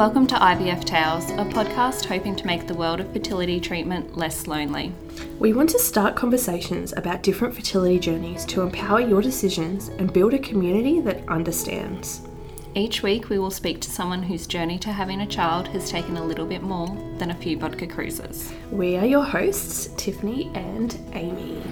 Welcome to IVF Tales, a podcast hoping to make the world of fertility treatment less lonely. We want to start conversations about different fertility journeys to empower your decisions and build a community that understands. Each week, we will speak to someone whose journey to having a child has taken a little bit more than a few vodka cruises. We are your hosts, Tiffany and Amy.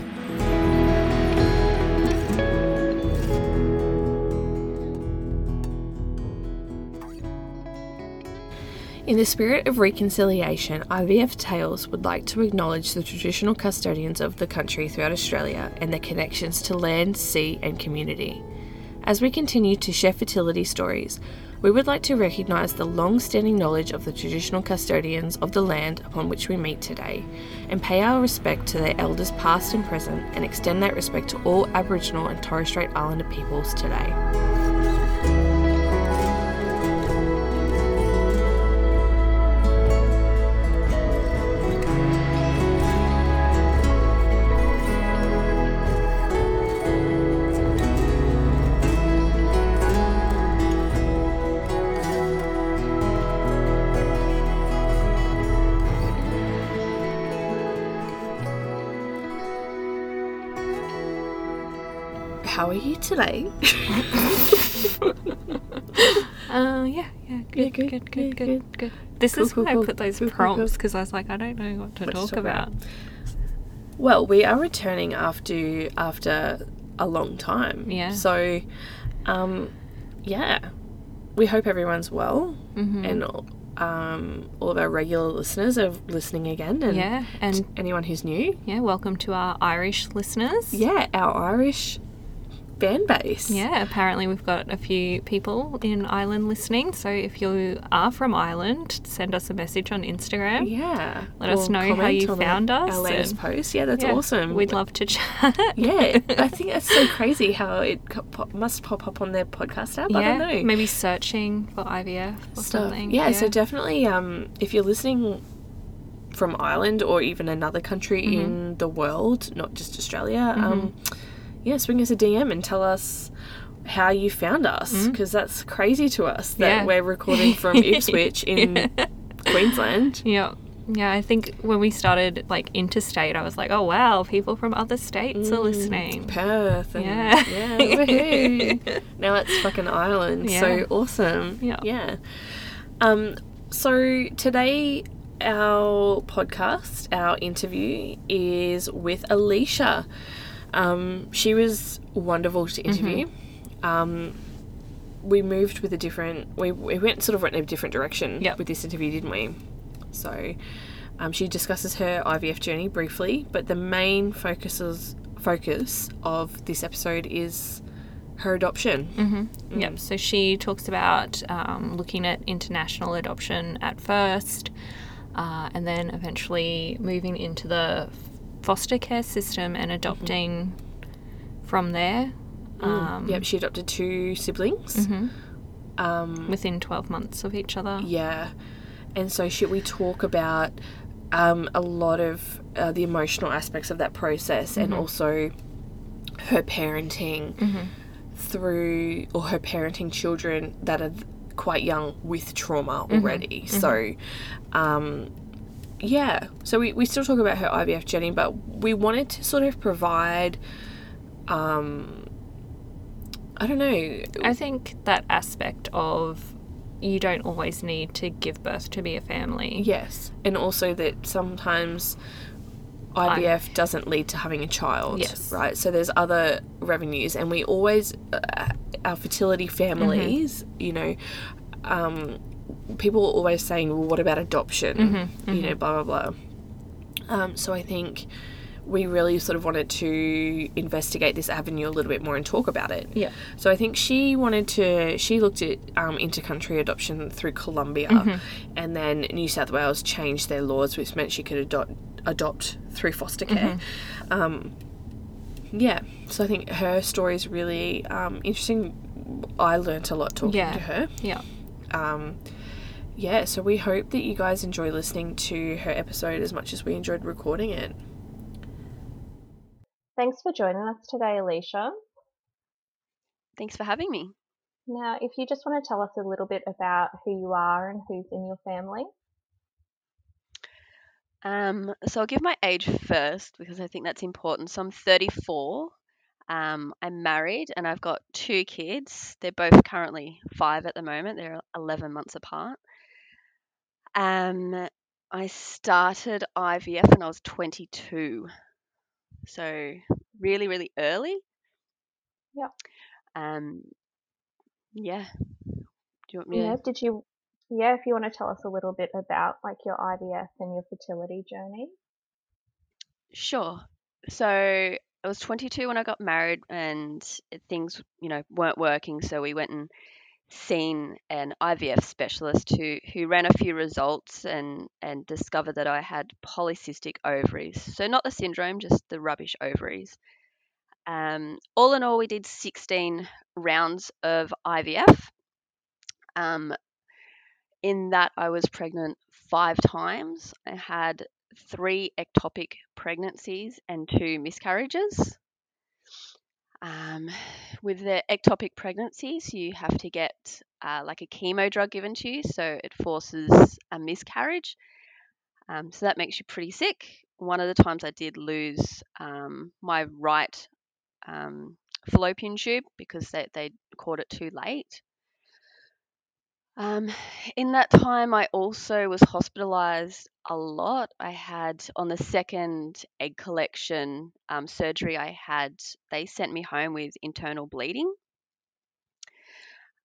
In the spirit of reconciliation, IVF Tales would like to acknowledge the traditional custodians of the country throughout Australia and their connections to land, sea, and community. As we continue to share fertility stories, we would like to recognise the long standing knowledge of the traditional custodians of the land upon which we meet today, and pay our respect to their elders past and present, and extend that respect to all Aboriginal and Torres Strait Islander peoples today. How are you today? Uh, yeah, yeah, good, good, good, good, good, good, This Cool, is cool, why cool. I put those prompts because I was like, I don't know what to What to talk about. about. Well, we are returning after after a long time. Yeah. So, um, yeah, we hope everyone's well, Mhm. and um, all of our regular listeners are listening again, and Yeah, and anyone who's new, yeah, welcome to our Irish listeners. yeah, our Irish fan base. Yeah, apparently we've got a few people in Ireland listening. So if you are from Ireland, send us a message on Instagram. Yeah. Let us know how you found us Our latest and- post. Yeah, that's Yeah, awesome. We'd love to chat. Yeah, I think it's so crazy how it must pop up on their podcast app. I yeah, don't know. maybe searching for IVF or stuff. something. Yeah, so definitely, um, if you're listening from Ireland or even another country Mm-hmm. in the world, not just Australia, um, yeah, swing us a DM and tell us how you found us because that's crazy to us that Mm-hmm. Yeah. we're recording from Ipswich in Queensland. Yeah. Yeah, I think when we started like interstate, I was like, oh wow, people from other states are listening. Perth and Yeah. yeah, now it's fucking Ireland. Yeah. So awesome. Yeah. Yeah. Um so today our podcast, our interview is with Alicia. Um she was wonderful to interview. Um we moved with a different we, we went sort of went in a different direction Yep. with this interview, didn't we? So um, she discusses her IVF journey briefly, but the main focuses focus of this episode is her adoption. Mm-hmm. Yep. So she talks about um, looking at international adoption at first, uh, and then eventually moving into the foster care system and adopting from there. Um, Yep, she adopted two siblings. mhm, Um, Within 12 months of each other. yeah, and so should we talk about um, a lot of uh, the emotional aspects of that process and also her parenting through or her parenting children that are quite young with trauma already. So, um, yeah, so we, we still talk about her IVF journey, but we wanted to sort of provide, um, I don't know, I think that aspect of you don't always need to give birth to be a family. Yes, and also that sometimes IVF doesn't lead to having a child. Yes. Right. So there's other revenues, and we always, uh, our fertility families, Mm-hmm. you know, um, people are always saying, well, what about adoption? Mm-hmm, You know, blah, blah, blah. Um, so I think we really sort of wanted to investigate this avenue a little bit more and talk about it. Yeah. So I think she wanted to. She looked at um, intercountry adoption through Colombia, Mm-hmm. and then New South Wales changed their laws, which meant she could adopt adopt through foster care. Mm-hmm. Um, yeah. So I think her story is really um, interesting. I learnt a lot talking Yeah. to her. Yeah. Um, yeah. So we hope that you guys enjoy listening to her episode as much as we enjoyed recording it. Thanks for joining us today, Alicia. Thanks for having me. Now, if you just want to tell us a little bit about who you are and who's in your family. Um, so I'll give my age first because I think that's important. So I'm 34. Um, I'm married and I've got two kids. They're both currently five at the moment. They're 11 months apart. Um, I started IVF when I was 22. So really, really early. Yep. Um, yeah. Do you want me Yeah. to? Did you? Yeah. If you want to tell us a little bit about like your IVF and your fertility journey. Sure. So I was 22 when I got married, and things, you know, weren't working. So we went and seen an IVF specialist who who ran a few results and and discovered that I had polycystic ovaries. So not the syndrome, just the rubbish ovaries. Um, all in all, we did 16 rounds of IVF. Um, in that, I was pregnant five times. I had three ectopic pregnancies and two miscarriages. Um, with the ectopic pregnancies, you have to get uh, like a chemo drug given to you, so it forces a miscarriage. Um, so that makes you pretty sick. One of the times I did lose um, my right um, fallopian tube because they, they caught it too late. Um, in that time, I also was hospitalized a lot. I had, on the second egg collection um, surgery I had, they sent me home with internal bleeding.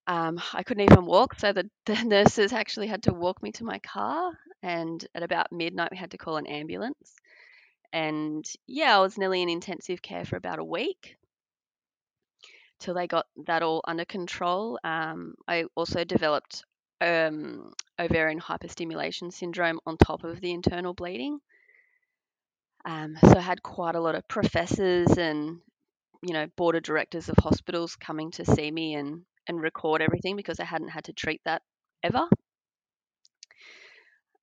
Um, I couldn't even walk, so the, the nurses actually had to walk me to my car. And at about midnight, we had to call an ambulance. And yeah, I was nearly in intensive care for about a week till they got that all under control. Um, I also developed um, ovarian hyperstimulation syndrome on top of the internal bleeding. Um, so I had quite a lot of professors and you know board of directors of hospitals coming to see me and and record everything because I hadn't had to treat that ever.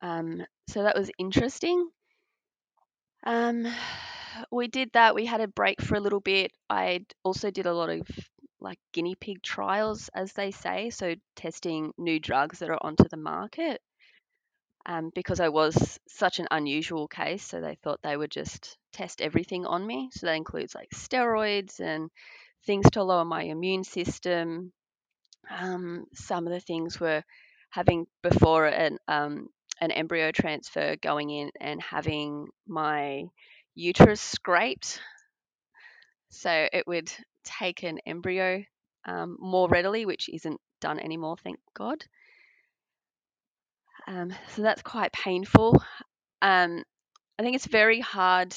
Um, so that was interesting. Um, we did that. We had a break for a little bit. I also did a lot of like guinea pig trials, as they say, so testing new drugs that are onto the market. Um, because I was such an unusual case, so they thought they would just test everything on me. So that includes like steroids and things to lower my immune system. Um, some of the things were having before an um, an embryo transfer, going in and having my uterus scraped, so it would take an embryo um, more readily, which isn't done anymore, thank God. Um, so that's quite painful. Um, I think it's very hard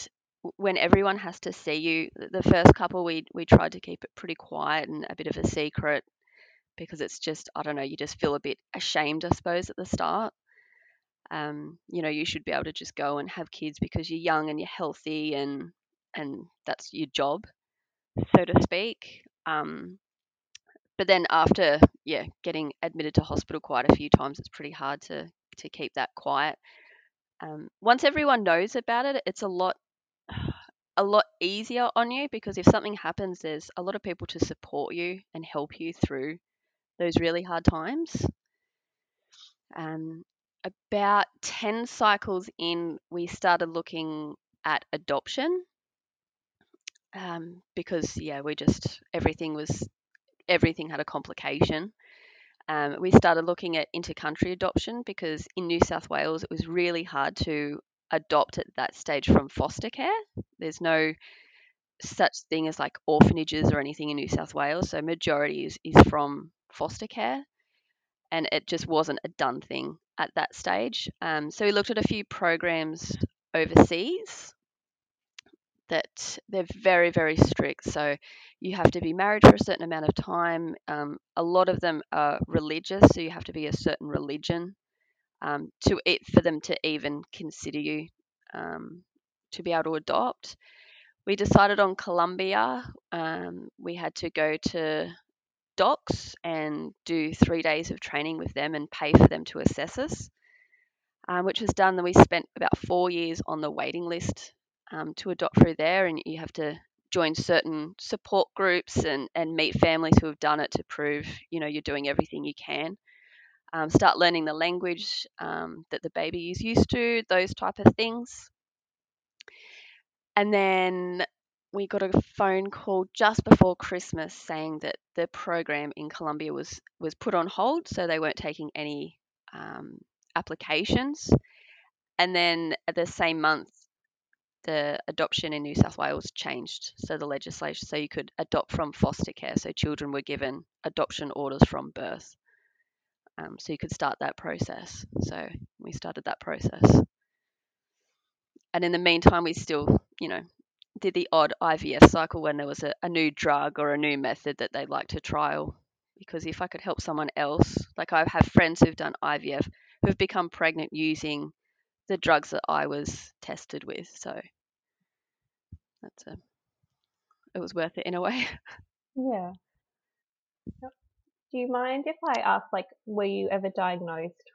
when everyone has to see you. The first couple, we we tried to keep it pretty quiet and a bit of a secret because it's just I don't know. You just feel a bit ashamed, I suppose, at the start. Um, you know, you should be able to just go and have kids because you're young and you're healthy and and that's your job, so to speak. Um, but then after yeah getting admitted to hospital quite a few times it's pretty hard to to keep that quiet um, once everyone knows about it it's a lot a lot easier on you because if something happens there's a lot of people to support you and help you through those really hard times um, about 10 cycles in we started looking at adoption um, because yeah we just everything was everything had a complication um, we started looking at intercountry adoption because in New South Wales it was really hard to adopt at that stage from foster care. There's no such thing as like orphanages or anything in New South Wales, so majority is, is from foster care, and it just wasn't a done thing at that stage. Um, so we looked at a few programs overseas that they're very very strict. So you have to be married for a certain amount of time um, a lot of them are religious so you have to be a certain religion um, to it for them to even consider you um, to be able to adopt. We decided on Colombia um, we had to go to docs and do three days of training with them and pay for them to assess us um, which was done. Then we spent about four years on the waiting list um, to adopt through there, and you have to join certain support groups and, and meet families who have done it to prove, you know, you're doing everything you can. Um, start learning the language um, that the baby is used to, those type of things. And then we got a phone call just before Christmas saying that the program in Colombia was was put on hold, so they weren't taking any um, applications. And then the same month, the adoption in New South Wales changed. So the legislation, so you could adopt from foster care. So children were given adoption orders from birth. Um, so you could start that process. So we started that process. And in the meantime, we still, you know, did the odd IVF cycle when there was a, a new drug or a new method that they'd like to trial. Because if I could help someone else, like I have friends who've done IVF who've become pregnant using the drugs that I was tested with. So that's a, it was worth it in a way. Yeah. Do you mind if I ask, like, were you ever diagnosed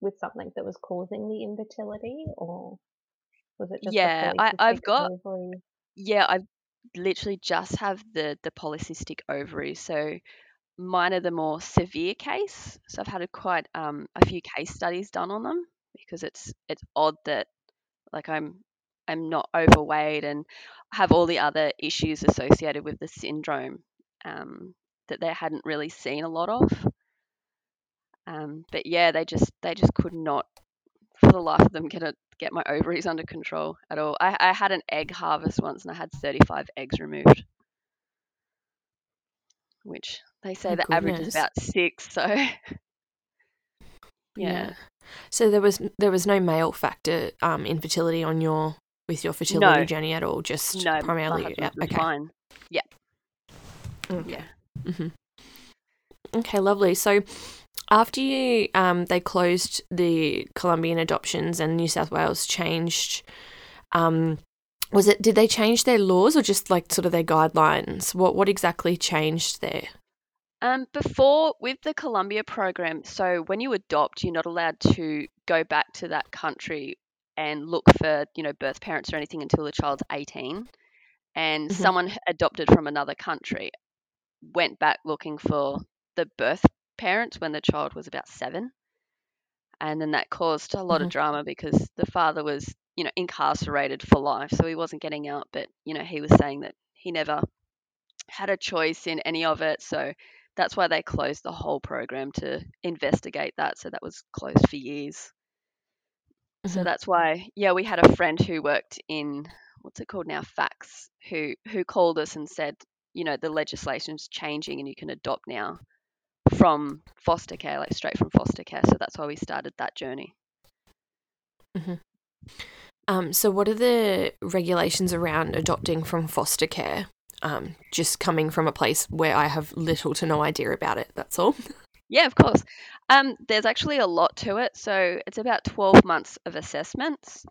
with something that was causing the infertility, or was it just yeah, I've got ovary? yeah, I literally just have the the polycystic ovary. So mine are the more severe case. So I've had a quite um, a few case studies done on them because it's it's odd that like I'm I'm not overweight and have all the other issues associated with the syndrome um, that they hadn't really seen a lot of. Um, but yeah, they just they just could not for the life of them get it get my ovaries under control at all. I, I had an egg harvest once and I had 35 eggs removed, which they say Oh, the average is about six. So yeah, Yeah. So there was there was no male factor um, infertility on your with your fertility No. journey at all. Just no, primarily. Yeah. was Okay. fine. Okay. Yeah. hmm Okay, lovely. So after you um, they closed the Colombian adoptions and New South Wales changed, um, was it did they change their laws or just like sort of their guidelines? What what exactly changed there? Um, before with the Colombia program, so when you adopt, you're not allowed to go back to that country and look for, you know, birth parents or anything until the child's 18. And Mhm. someone adopted from another country went back looking for the birth parents when the child was about seven. And then that caused a lot Mhm. of drama because the father was, you know, incarcerated for life. So he wasn't getting out, but, you know, he was saying that he never had a choice in any of it. So that's why they closed the whole program to investigate that. So that was closed for years. So Mhm. that's why, yeah, we had a friend who worked in what's it called now, FACS, who who called us and said, you know, the legislation's changing and you can adopt now from foster care, like straight from foster care. So that's why we started that journey. Um, so what are the regulations around adopting from foster care? Um, just coming from a place where I have little to no idea about it. That's all. Yeah, of course. Um, there's actually a lot to it. So it's about 12 months of assessments.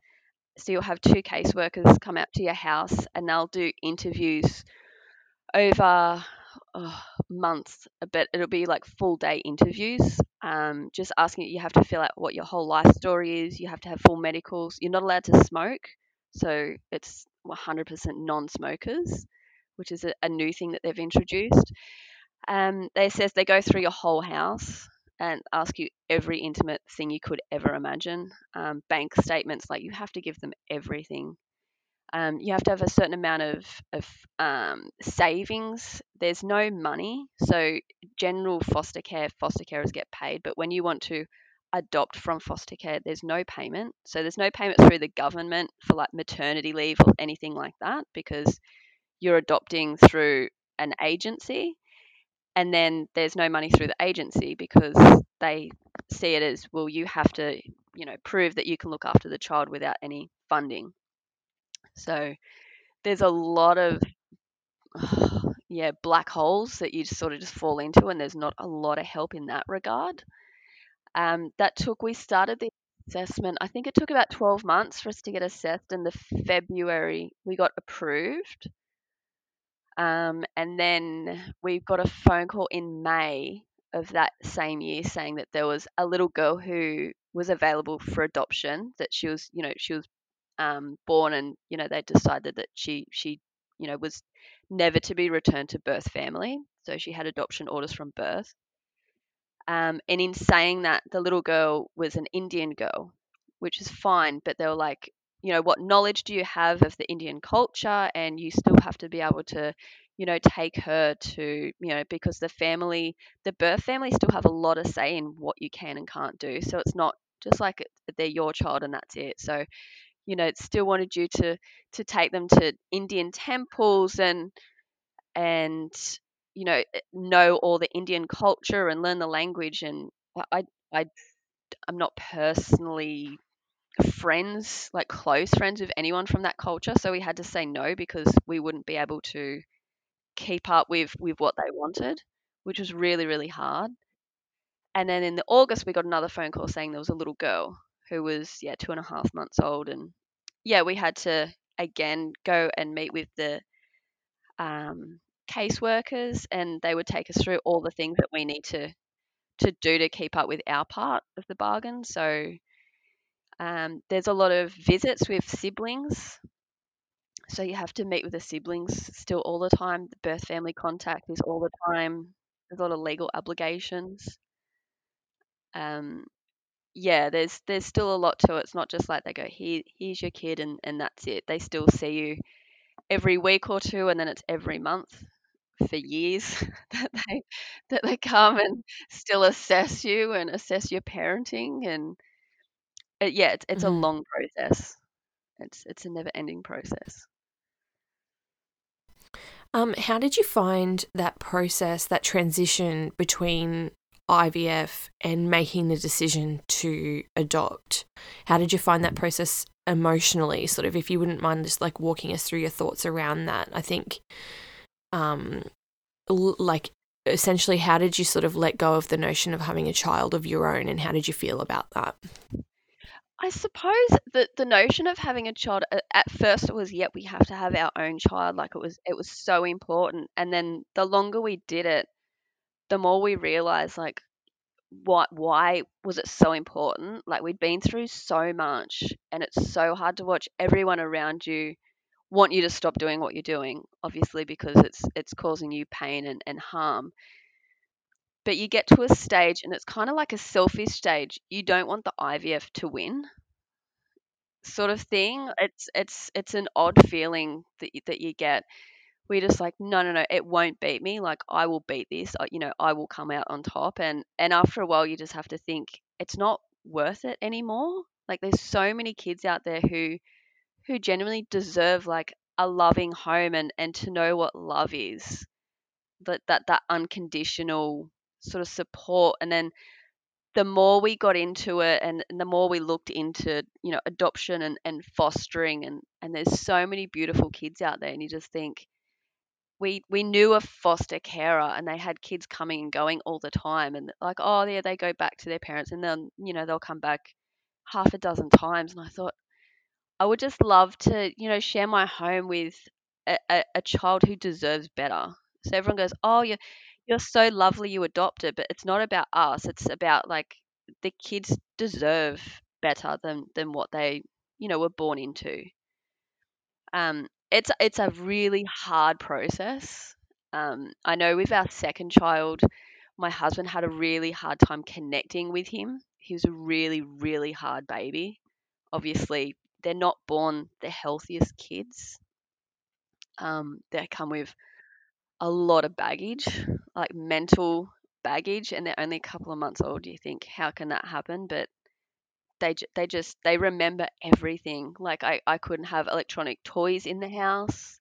So you'll have two caseworkers come out to your house and they'll do interviews over oh, months, but it'll be like full day interviews. Um, just asking you have to fill out what your whole life story is. You have to have full medicals. You're not allowed to smoke. So it's 100% non smokers, which is a, a new thing that they've introduced. Um, they says they go through your whole house and ask you every intimate thing you could ever imagine. Um, bank statements, like you have to give them everything. Um, you have to have a certain amount of, of um, savings. There's no money. So, general foster care, foster carers get paid. But when you want to adopt from foster care, there's no payment. So, there's no payment through the government for like maternity leave or anything like that because you're adopting through an agency and then there's no money through the agency because they see it as well you have to you know prove that you can look after the child without any funding. So there's a lot of yeah black holes that you just sort of just fall into and there's not a lot of help in that regard. Um, that took we started the assessment i think it took about 12 months for us to get assessed and the february we got approved um, and then we got a phone call in May of that same year saying that there was a little girl who was available for adoption. That she was, you know, she was um, born, and you know they decided that she she, you know, was never to be returned to birth family. So she had adoption orders from birth. Um, and in saying that, the little girl was an Indian girl, which is fine, but they were like, you know, what knowledge do you have of the Indian culture? And you still have to be able to, you know, take her to, you know, because the family, the birth family still have a lot of say in what you can and can't do. So it's not just like they're your child and that's it. So, you know, it still wanted you to to take them to Indian temples and and you know eh, know all the Indian culture and learn the language and I I I'm not personally friends like close friends with anyone from that culture so we had to say no because we wouldn't be able to keep up with with what they wanted which was really really hard and then in the August we got another phone call saying there was a little girl who was yeah two and a half months old and yeah we had to again go and meet with the um, caseworkers and they would take us through all the things that we need to to do to keep up with our part of the bargain. So um, there's a lot of visits with siblings. So you have to meet with the siblings still all the time. The birth family contact is all the time. There's a lot of legal obligations. Um, yeah, there's there's still a lot to it. It's not just like they go, here here's your kid and, and that's it. They still see you every week or two and then it's every month for years that they that they come and still assess you and assess your parenting and it, yeah it's, it's a Mhm. long process it's it's a never ending process Um, how did you find that process, that transition between IVF and making the decision to adopt? How did you find that process emotionally? Sort of, if you wouldn't mind just like walking us through your thoughts around that. I think, um, l- like essentially, how did you sort of let go of the notion of having a child of your own, and how did you feel about that? I suppose that the notion of having a child a- at first it was yep we have to have our own child like it was it was so important and then the longer we did it the more we realized like what why was it so important? Like we'd been through so much and it's so hard to watch everyone around you want you to stop doing what you're doing obviously because it's it's causing you pain and, and harm but you get to a stage and it's kind of like a selfish stage you don't want the ivf to win sort of thing. It's it's it's an odd feeling that you, that you get. We're just like no no no it won't beat me like i will beat this you know i will come out on top. And and after a while you just have to think it's not worth it anymore. Like there's so many kids out there who who genuinely deserve like a loving home and and to know what love is that that that unconditional sort of support and then the more we got into it and, and the more we looked into you know adoption and, and fostering and and there's so many beautiful kids out there and you just think we we knew a foster carer and they had kids coming and going all the time and like oh yeah they go back to their parents and then you know they'll come back half a dozen times and i thought i would just love to you know share my home with a, a, a child who deserves better. So everyone goes oh you're you're so lovely you adopted but it's not about us it's about like the kids deserve better than than what they you know were born into um, it's it's a really hard process. Um, I know with our second child, my husband had a really hard time connecting with him. He was a really really hard baby. Obviously, they're not born the healthiest kids. Um, they come with a lot of baggage, like mental baggage, and they're only a couple of months old. You think, how can that happen? But they they just they remember everything. Like I I couldn't have electronic toys in the house.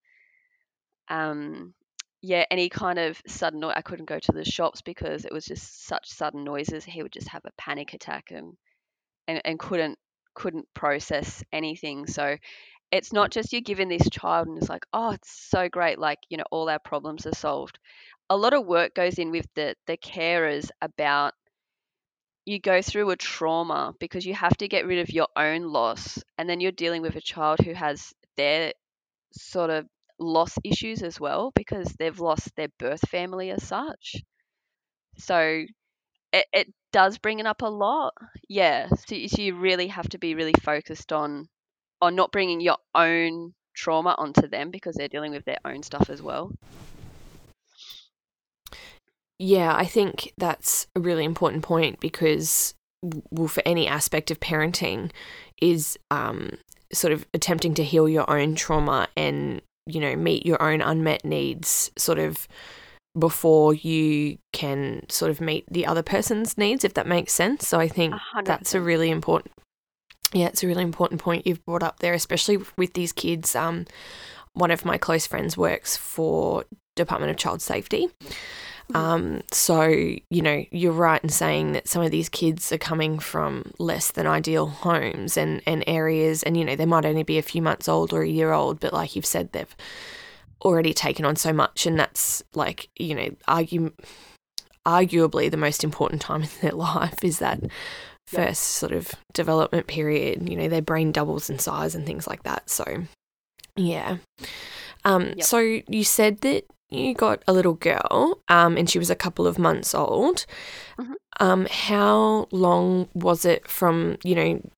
Um, yeah, any kind of sudden noise. I couldn't go to the shops because it was just such sudden noises. He would just have a panic attack and and, and couldn't couldn't process anything. So it's not just you're given this child and it's like, oh, it's so great, like, you know, all our problems are solved. A lot of work goes in with the the carers about you go through a trauma because you have to get rid of your own loss and then you're dealing with a child who has their sort of loss issues as well because they've lost their birth family as such so it, it does bring it up a lot yeah so, you- so you really have to be really focused on on not bringing your own trauma onto them because they're dealing with their own stuff as well. Yeah, I think that's a really important point because, well, for any aspect of parenting, is um, sort of attempting to heal your own trauma and you know meet your own unmet needs, sort of before you can sort of meet the other person's needs, if that makes sense. So I think 100%. that's a really important. Yeah, it's a really important point you've brought up there, especially with these kids. Um, one of my close friends works for Department of Child Safety. Um, so, you know, you're right in saying that some of these kids are coming from less than ideal homes and, and areas, and, you know, they might only be a few months old or a year old, but like you've said, they've already taken on so much. And that's like, you know, argue, arguably the most important time in their life is that first sort of development period. You know, their brain doubles in size and things like that. So, yeah. Um, Yep. So you said that you got a little girl, um, and she was a couple of months old. Mhm. Um, how long was it from you know?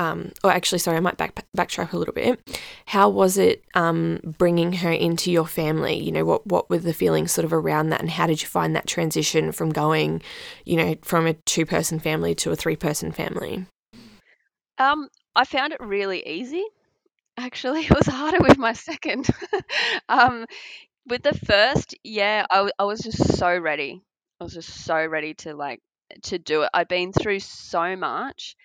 Um, or actually, sorry, I might back backtrack a little bit. How was it um, bringing her into your family? You know, what what were the feelings sort of around that, and how did you find that transition from going, you know, from a two person family to a three person family? Um, I found it really easy. Actually, it was harder with my second. with the first, yeah, I, w- I was just so ready. I was just so ready to like to do it. I'd been through so much,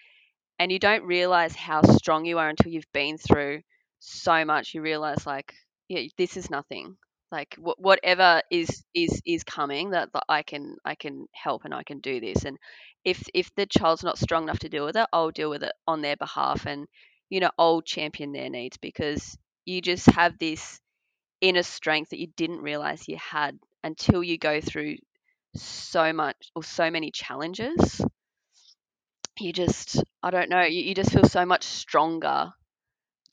and you don't realize how strong you are until you've been through so much. You realize like, yeah, this is nothing. Like wh- whatever is is is coming, that, that I can I can help and I can do this. And if if the child's not strong enough to deal with it, I'll deal with it on their behalf, and you know I'll champion their needs because you just have this inner strength that you didn't realize you had until you go through so much or so many challenges. You just i don't know you, you just feel so much stronger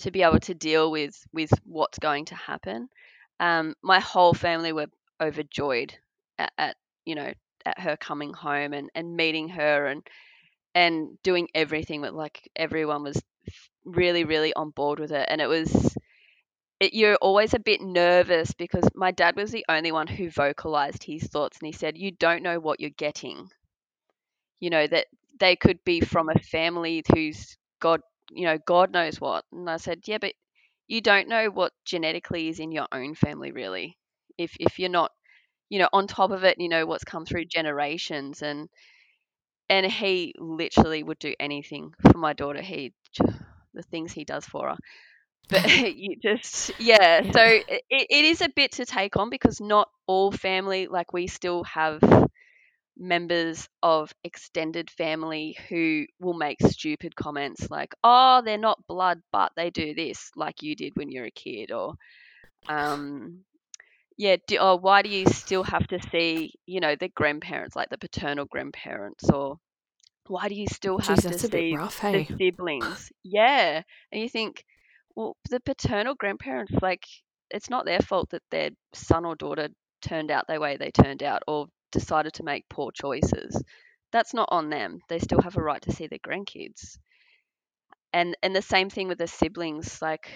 to be able to deal with with what's going to happen. Um my whole family were overjoyed at, at you know at her coming home and and meeting her and and doing everything with like everyone was really really on board with it and it was it, you're always a bit nervous because my dad was the only one who vocalized his thoughts and he said you don't know what you're getting. You know that they could be from a family who's god you know god knows what. And i said yeah but you don't know what genetically is in your own family really. If if you're not you know on top of it you know what's come through generations. And and he literally would do anything for my daughter. He the things he does for her but you just yeah, Yeah. so it, it is a bit to take on because not all family like we still have members of extended family who will make stupid comments like oh they're not blood but they do this like you did when you're a kid or um yeah do, or why do you still have to see you know the grandparents like the paternal grandparents or why do you still have Geez, to that's a bit see rough, the siblings yeah and you think well the paternal grandparents like it's not their fault that their son or daughter turned out the way they turned out or decided to make poor choices. That's not on them. They still have a right to see their grandkids. And and the same thing with the siblings like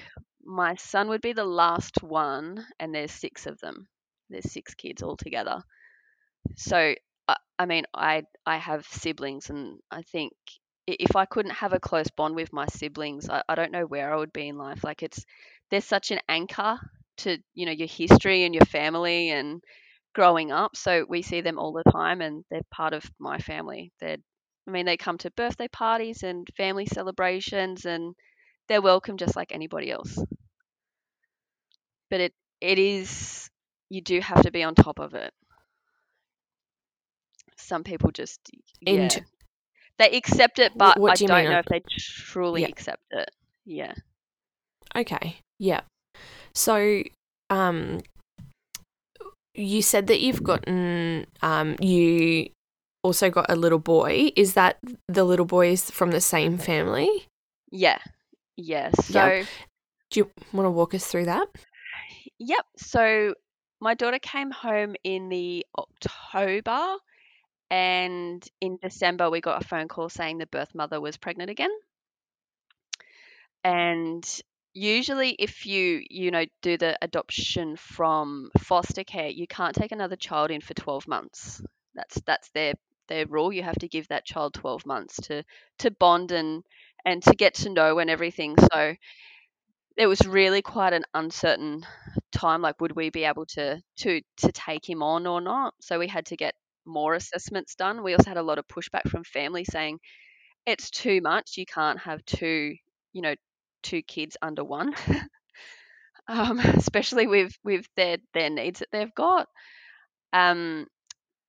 my son would be the last one and there's six of them. There's six kids altogether. So I, I mean i i have siblings and i think if i couldn't have a close bond with my siblings I, I don't know where i would be in life. Like it's there's such an anchor to you know your history and your family and growing up. So we see them all the time and they're part of my family. They're i mean they come to birthday parties and family celebrations and they're welcome just like anybody else. But it it is you do have to be on top of it. Some people just yeah And they accept it but what i do you don't mean? know if they truly Yeah. accept it yeah Okay. Yeah. So, um, you said that you've gotten, um, you also got a little boy. Is that the little boy is from the same family? yeah yeah so Yep. Do you want to walk us through that? Yep. So my daughter came home in the October, and in December we got a phone call saying the birth mother was pregnant again. And usually if you you know do the adoption from foster care you can't take another child in for 12 months. That's that's their their rule. You have to give that child 12 months to to bond and and to get to know and everything. So it was really quite an uncertain time like would we be able to to to take him on or not? So we had to get more assessments done. We also had a lot of pushback from family saying it's too much. You can't have two you know two kids under one. Um, especially with with their their needs that they've got. Um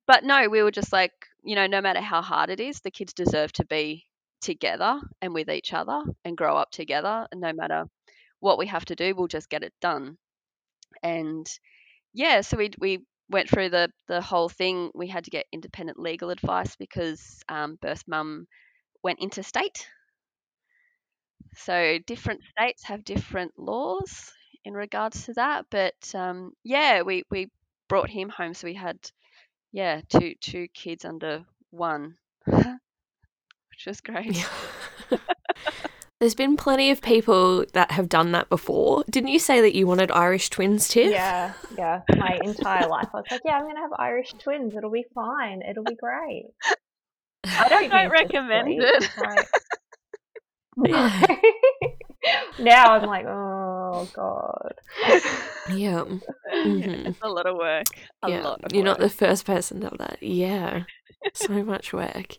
but no we were just like you know no matter how hard it is the kids deserve to be together and with each other and grow up together. And no matter what we have to do we'll just get it done. And yeah so we we went through the the whole thing we had to get independent legal advice because um, birth mum went interstate. So different states have different laws in regards to that but um, yeah we we brought him home so we had yeah two two kids under one. Which was great. Yeah. There's been plenty of people that have done that before. Didn't you say that you wanted Irish twins, Tiff? Yeah, yeah. My entire life, I was like, yeah, I'm gonna have Irish twins. It'll be fine. It'll be great. I don't, don't recommend it. Like- Yeah. now I'm like, oh god. Yeah. Mhm. It's a lot of work. A yeah. lot of You're not the first person to have that. Yeah. so much work.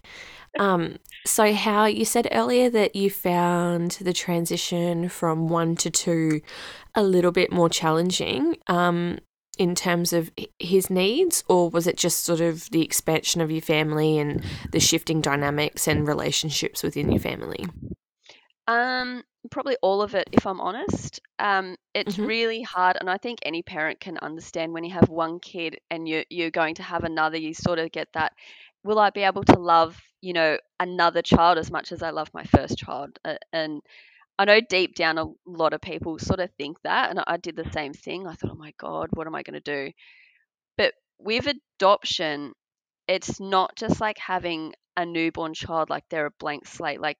Um, so how you said earlier that you found the transition from one to two a little bit more challenging, um, in terms of his needs, or was it just sort of the expansion of your family and the shifting dynamics and relationships within your family? Um, probably all of it, if I'm honest. Um, it's Mhm. really hard, and I think any parent can understand when you have one kid and you you're going to have another, you sort of get that, will I be able to love, you know, another child as much as I love my first child? Uh, and I know deep down a lot of people sort of think that, and I did the same thing. I thought, oh my God, what am I going to do? But with adoption, it's not just like having a newborn child, like they're a blank slate. Like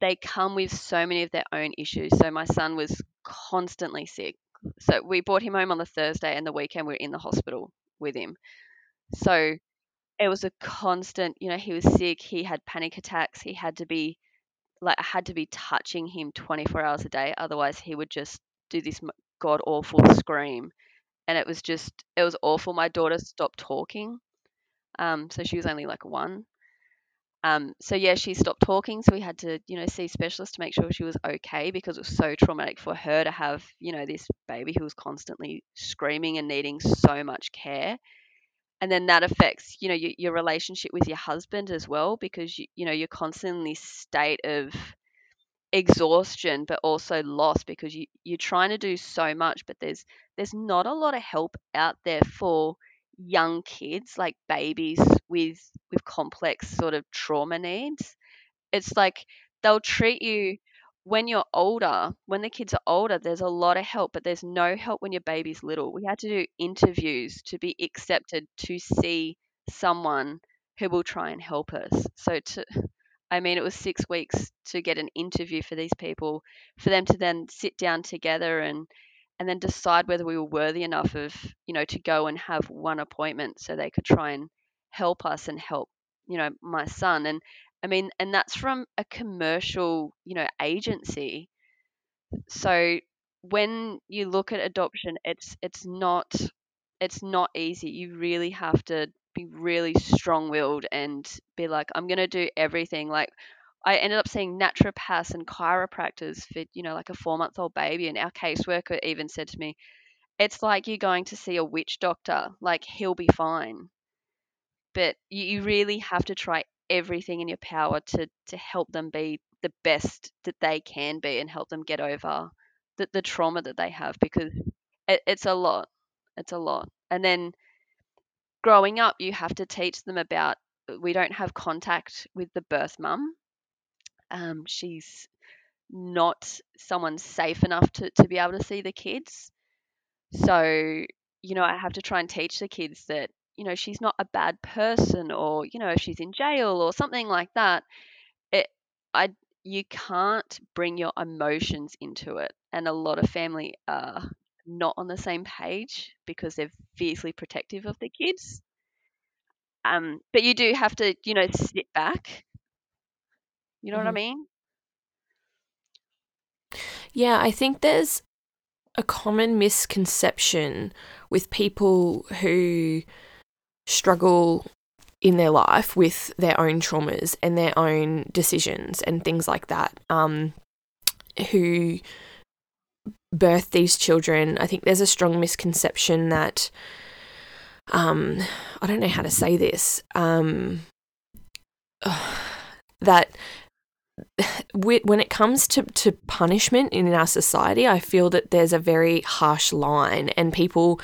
they come with so many of their own issues. So my son was constantly sick. So we brought him home on the Thursday, and the weekend we were in the hospital with him. So it was a constant, you know, he was sick, he had panic attacks, he had to be like I had to be touching him 24 hours a day, otherwise he would just do this god awful scream, and it was just it was awful. My daughter stopped talking, um, so she was only like one. Um, so yeah, she stopped talking, so we had to, you know, see specialists to make sure she was okay because it was so traumatic for her to have, you know, this baby who was constantly screaming and needing so much care. And then that affects, you know, your, your relationship with your husband as well because you, you know you're constantly in this state of exhaustion but also loss because you, you're trying to do so much but there's there's not a lot of help out there for young kids like babies with with complex sort of trauma needs. It's like they'll treat you when you're older when the kids are older there's a lot of help but there's no help when your baby's little. We had to do interviews to be accepted to see someone who will try and help us. So to I mean, it was six weeks to get an interview for these people, for them to then sit down together and and then decide whether we were worthy enough of, you know, to go and have one appointment so they could try and help us and help, you know, my son. And I mean, and that's from a commercial, you know, agency. So when you look at adoption, it's it's not it's not easy. You really have to be really strong-willed and be like, I'm gonna do everything. Like I ended up seeing naturopaths and chiropractors for, you know, like a four-month-old baby, and our caseworker even said to me, it's like you're going to see a witch doctor. Like he'll be fine. But you, you really have to try everything in your power to to help them be the best that they can be and help them get over the, the trauma that they have because it, it's a lot. It's a lot. And then growing up, you have to teach them about we don't have contact with the birth mum. Um, she's not someone safe enough to, to be able to see the kids. So, you know, I have to try and teach the kids that, you know, she's not a bad person or, you know, if she's in jail or something like that, it I you can't bring your emotions into it. And a lot of family are not on the same page because they're fiercely protective of their kids. Um, but you do have to, you know, sit back. You know what I Mhm. mean? Yeah, I think there's a common misconception with people who struggle in their life with their own traumas and their own decisions and things like that. Um, who birth these children, I think there's a strong misconception that um, I don't know how to say this. Um, that wi- when it comes to, to punishment in our society, I feel that there's a very harsh line, and people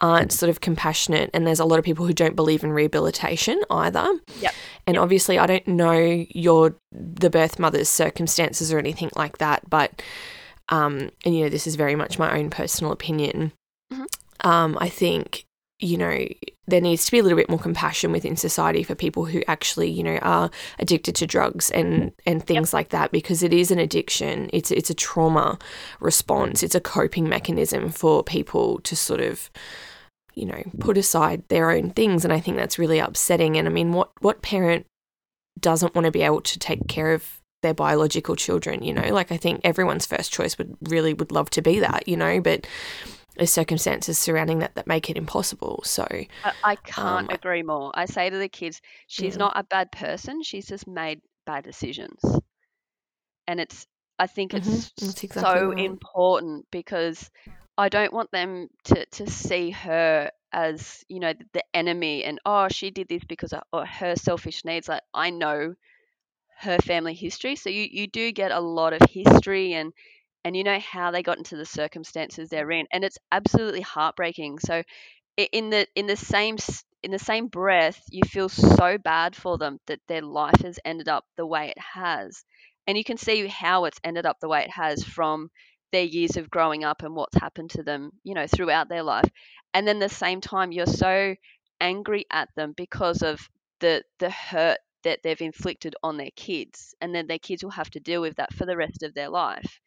aren't sort of compassionate. And there's a lot of people who don't believe in rehabilitation either. Yep. And obviously, I don't know your the birth mother's circumstances or anything like that, but um, and you know, this is very much my own personal opinion. Mhm. Um, I think you know there needs to be a little bit more compassion within society for people who actually you know are addicted to drugs and and things like that because it is an addiction. It's it's a trauma response. It's a coping mechanism for people to sort of you know put aside their own things and i think that's really upsetting. And i mean what what parent doesn't want to be able to take care of their biological children you know? Like i think everyone's first choice would really would love to be that you know? But there's circumstances surrounding that that make it impossible so I, I can't Um, agree more. I say to the kids, she's Yeah. not a bad person. She's just made bad decisions. And it's, I think it's that's exactly so right. important because I don't want them to, to see her as, you know, the enemy and, oh, she did this because of or her selfish needs. Like, I know her family history. So you, you do get a lot of history and, and you know how they got into the circumstances they're in. And it's absolutely heartbreaking. So in the in the same in the same breath you feel so bad for them that their life has ended up the way it has and you can see how it's ended up the way it has from their years of growing up and what's happened to them you know throughout their life and then the same time you're so angry at them because of the the hurt that they've inflicted on their kids and then their kids will have to deal with that for the rest of their life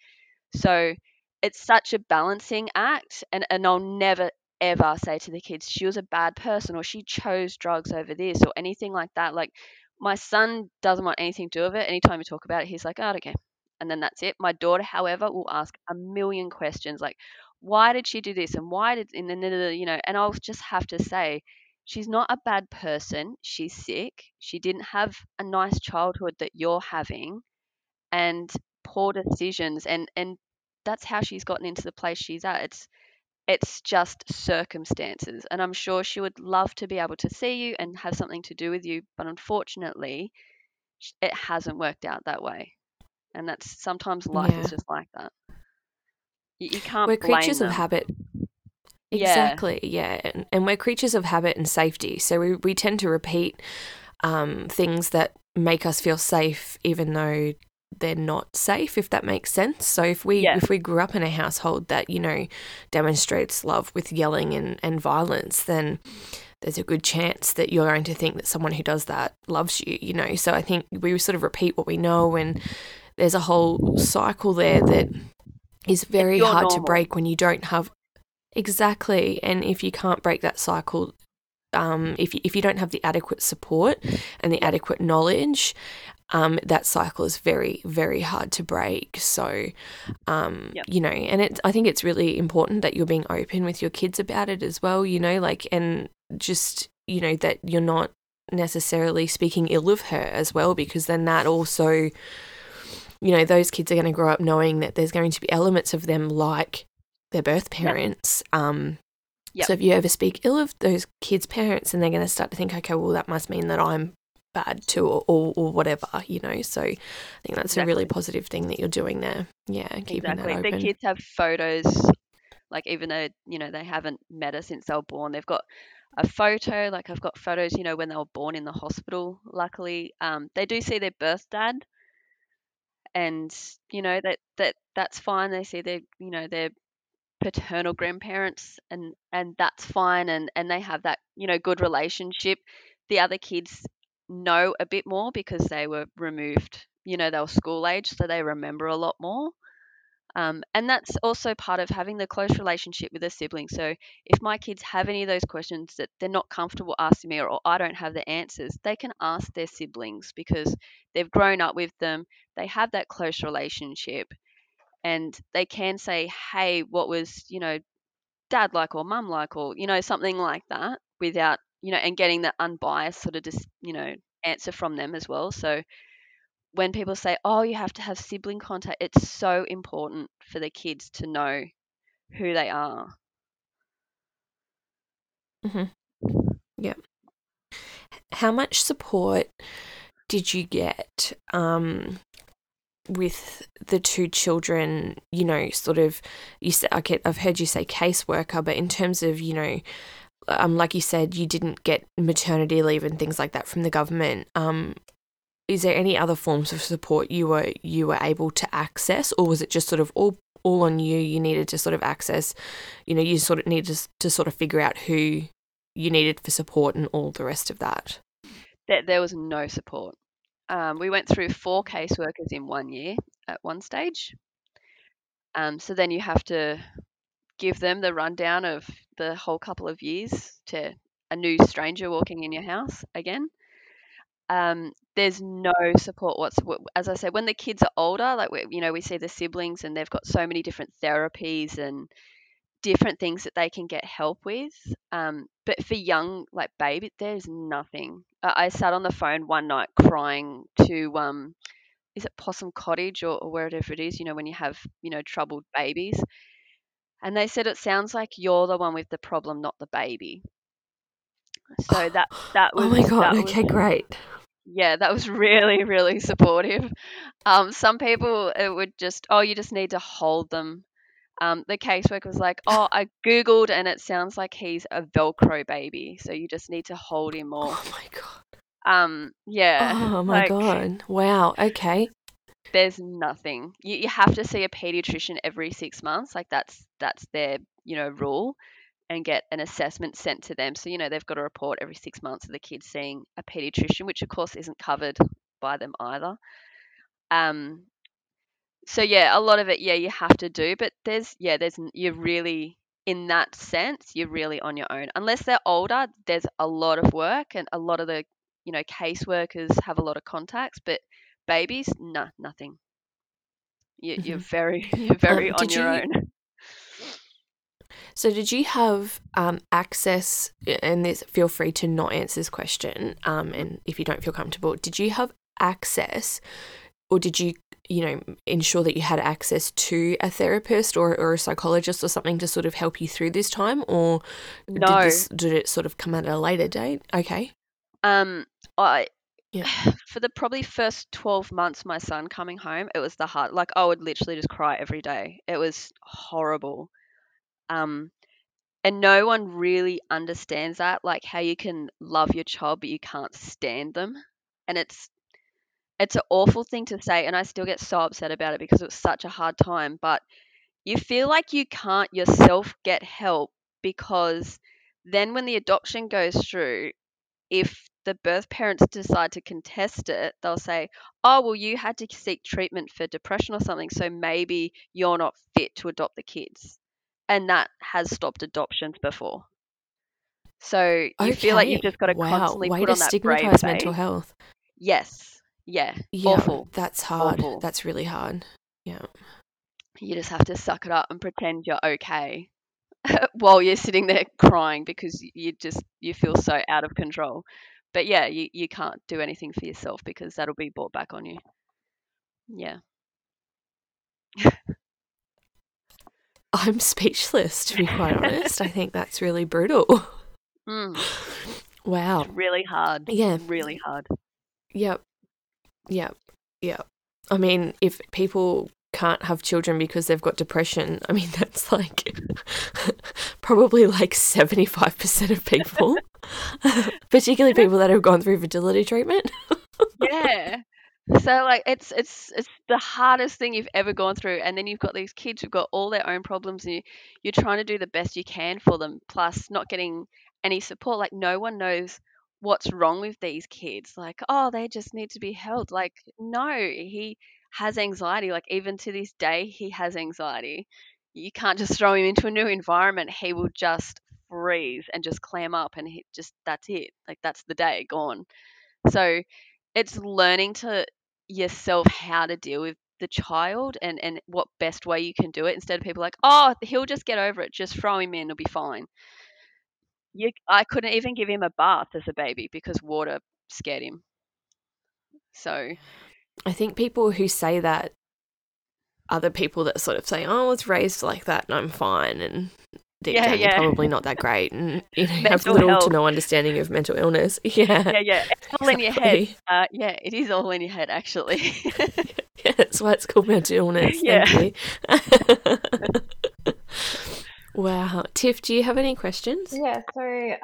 so it's such a balancing act and, and I'll never ever say to the kids she was a bad person or she chose drugs over this or anything like that. Like my son doesn't want anything to do with it. Anytime we talk about it, he's like, Oh, okay. And then that's it. My daughter, however, will ask a million questions like, why did she do this? And why did and then uh, you know, and I'll just have to say, she's not a bad person. She's sick. She didn't have a nice childhood that you're having and poor decisions and and that's how she's gotten into the place she's at it's it's just circumstances and i'm sure she would love to be able to see you and have something to do with you but unfortunately it hasn't worked out that way and that's sometimes life Yeah. is just like that you, you can't we're creatures of them. habit Yeah. exactly yeah and, and we're creatures of habit and safety so we, we tend to repeat um, things that make us feel safe even though they're not safe if that makes sense. So if we Yeah. if we grew up in a household that you know demonstrates love with yelling and, and violence then there's a good chance that you're going to think that someone who does that loves you you know? So i think we sort of repeat what we know and there's a whole cycle there that is very hard to break when you don't have exactly and if you can't break that cycle um, if, you, if you don't have the adequate support and the adequate knowledge um, that cycle is very very hard to break so um, Yep. you know and it, i think it's really important that you're being open with your kids about it as well you know like and just you know that you're not necessarily speaking ill of her as well because then that also you know those kids are going to grow up knowing that there's going to be elements of them like their birth parents um Yep. so if you ever speak ill of those kids parents then they're going to start to think okay well that must mean that i'm bad too or, or, or whatever you know? So i think that's a really positive thing that you're doing there. Yeah keeping exactly. That the kids have photos like even though you know they haven't met her since they were born they've got a photo like i've got photos you know when they were born in the hospital luckily. Um, they do see their birth dad and you know that that that's fine. They see their you know their paternal grandparents and and that's fine and and they have that you know good relationship. The other kids know a bit more because they were removed you know, they were school age, so they remember a lot more. Um, and that's also part of having the close relationship with a sibling. So if my kids have any of those questions that they're not comfortable asking me or, or I don't have the answers, they can ask their siblings because they've grown up with them, they have that close relationship, and they can say, hey, what was, you know, dad like or mum like or, you know, something like that without, you know, and getting the unbiased sort of just, you know, answer from them as well. So when people say, "Oh, you have to have sibling contact," it's so important for the kids to know who they are. Yep. How much support did you get um, with the two children? You know, sort of. You said, okay, I've heard you say caseworker, but in terms of you know, um, like you said, you didn't get maternity leave and things like that from the government. Um, is there any other forms of support you were you were able to access, or was it just sort of all all on you? You needed to sort of access, you know, you sort of needed to, to sort of figure out who you needed for support and all the rest of that. There, there was no support. Um, we went through four caseworkers in one year at one stage. Um, so then you have to give them the rundown of the whole couple of years to a new stranger walking in your house again. Um, there's no support whatsoever. As I said, when the kids are older, like we, you know, we see the siblings and they've got so many different therapies and different things that they can get help with. Um, but for young, like baby, there's nothing. Uh, I sat on the phone one night crying to, um, is it Possum Cottage or, or wherever it is, you know, when you have, you know, troubled babies. And they said, it sounds like you're the one with the problem, not the baby. So that, that was, oh my God. Okay, was, great. yeah, that was really, really supportive. Um, some people it would just, oh, you just need to hold them. Um, the caseworker was like, oh, I googled and it sounds like he's a Velcro baby, so you just need to hold him more. Oh my God. Um, yeah, Oh my like God. Wow. Okay. There's nothing. You you have to see a pediatrician every six months, like that's that's their you know rule, and get an assessment sent to them. So you know they've got a report every six months of the kids seeing a pediatrician, which of course isn't covered by them either. Um, so yeah, a lot of it, yeah, you have to do, but there's yeah, there's you're really in that sense, you're really on your own. Unless they're older, there's a lot of work and a lot of the you know caseworkers have a lot of contacts, but babies, no, nothing. You, you're Mhm. very you're very Um, on your you- own. So, did you have um, access? And this, feel free to not answer this question. Um, and if you don't feel comfortable, did you have access, or did you, you know, ensure that you had access to a therapist or, or a psychologist or something to sort of help you through this time, or No. did this did it sort of come at a later date? Okay. Um, I Yeah. for the probably first 12 months my son coming home it was the hard like i would literally just cry every day. It was horrible. Um and no one really understands that like how you can love your child but you can't stand them. And it's it's an awful thing to say and i still get so upset about it because it was such a hard time but you feel like you can't yourself get help because then when the adoption goes through if the birth parents decide to contest it, they'll say, oh, well, you had to seek treatment for depression or something, so maybe you're not fit to adopt the kids. And that has stopped adoptions before. So you feel like you've just got to wow. constantly Way put to on that stigmatize mental health. Yes. Yeah. Yeah, Awful. that's hard. Awful. That's really hard. Yeah. You just have to suck it up and pretend you're okay while you're sitting there crying because you just you feel so out of control. But yeah, you, you can't do anything for yourself because that'll be brought back on you. Yeah. I'm speechless, to be quite honest. I think that's really brutal. Mm, Wow. it's really hard. Yeah. Really hard. Yep. Yep. Yep. I mean, if people can't have children because they've got depression, I mean, that's like probably like 75% of people, particularly people that have gone through fertility treatment. Yeah. So like it's it's it's the hardest thing you've ever gone through and then you've got these kids who've got all their own problems and you, you're trying to do the best you can for them plus not getting any support like no one knows what's wrong with these kids like oh they just need to be held like no he has anxiety like even to this day he has anxiety. You can't just throw him into a new environment. He will just freeze and just clam up and he just that's it. Like that's the day gone. So it's learning to yourself how to deal with the child and and what best way you can do it instead of people like oh he'll just get over it. Just throw him in. It'll be fine. You, I couldn't even give him a bath as a baby because water scared him. So I think people who say that are the people that sort of say, "Oh, I was raised like that and I'm fine," and deep Yeah, down yeah. you're probably not that great, and you know, have little health. to no understanding of mental illness. Yeah, yeah, yeah, it's all in your head. Uh, yeah, it is all in your head actually. Yeah, that's why it's called mental illness. Yeah. Thank you. wow, Tiff, do you have any questions? Yeah, so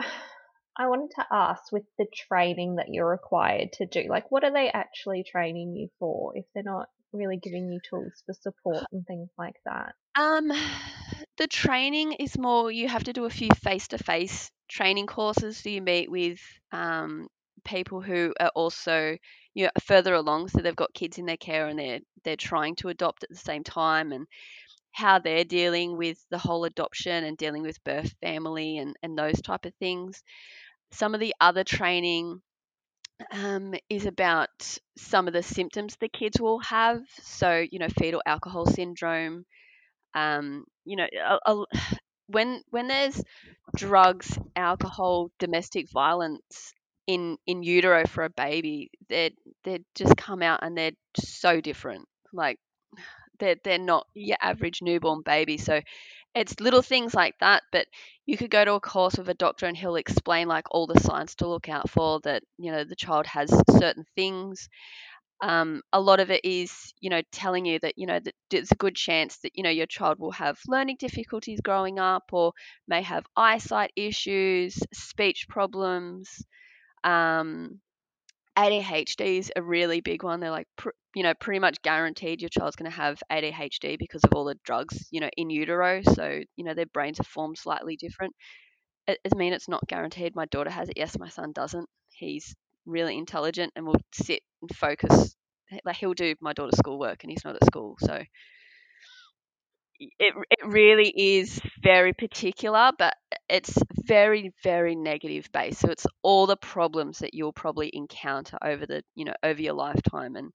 I wanted to ask with the training that you're required to do, like what are they actually training you for if they're not really giving you tools for support and things like that? Um, the training is more you have to do a few face to face training courses. So you meet with um, people who are also you know further along, so they've got kids in their care and they're they're trying to adopt at the same time, and how they're dealing with the whole adoption and dealing with birth family and and those type of things. Some of the other training um, is about some of the symptoms the kids will have. So, you know, fetal alcohol syndrome. Um, you know, a, a, when when there's drugs, alcohol, domestic violence in in utero for a baby, they they just come out and they're so different. Like they're they're not your average newborn baby. So it's little things like that, but you could go to a course with a doctor and he'll explain like all the signs to look out for that you know the child has certain things. Um, a lot of it is you know telling you that you know that there's a good chance that you know your child will have learning difficulties growing up or may have eyesight issues speech problems um, ADHD is a really big one. They're like, pr- you know, pretty much guaranteed your child's going to have ADHD because of all the drugs, you know, in utero. So, you know, their brains are formed slightly different. It, I mean, it's not guaranteed. My daughter has it. Yes, my son doesn't. He's really intelligent and will sit and focus. Like he'll do my daughter's schoolwork and he's not at school. So it, it really is very particular, but it's very, very negative based. So it's all the problems that you'll probably encounter over the, you know, over your lifetime and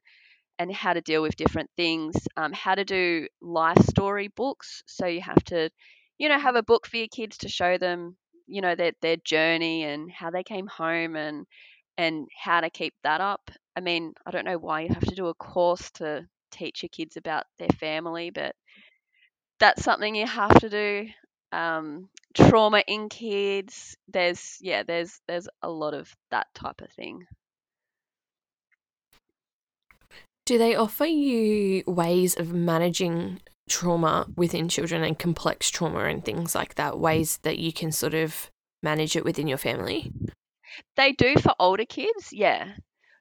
and how to deal with different things, um, how to do life story books. So you have to, you know, have a book for your kids to show them, you know, their their journey and how they came home and and how to keep that up. I mean, I don't know why you have to do a course to teach your kids about their family, but that's something you have to do. Um, trauma in kids. There's yeah, there's there's a lot of that type of thing. Do they offer you ways of managing trauma within children and complex trauma and things like that? Ways that you can sort of manage it within your family? They do for older kids, yeah.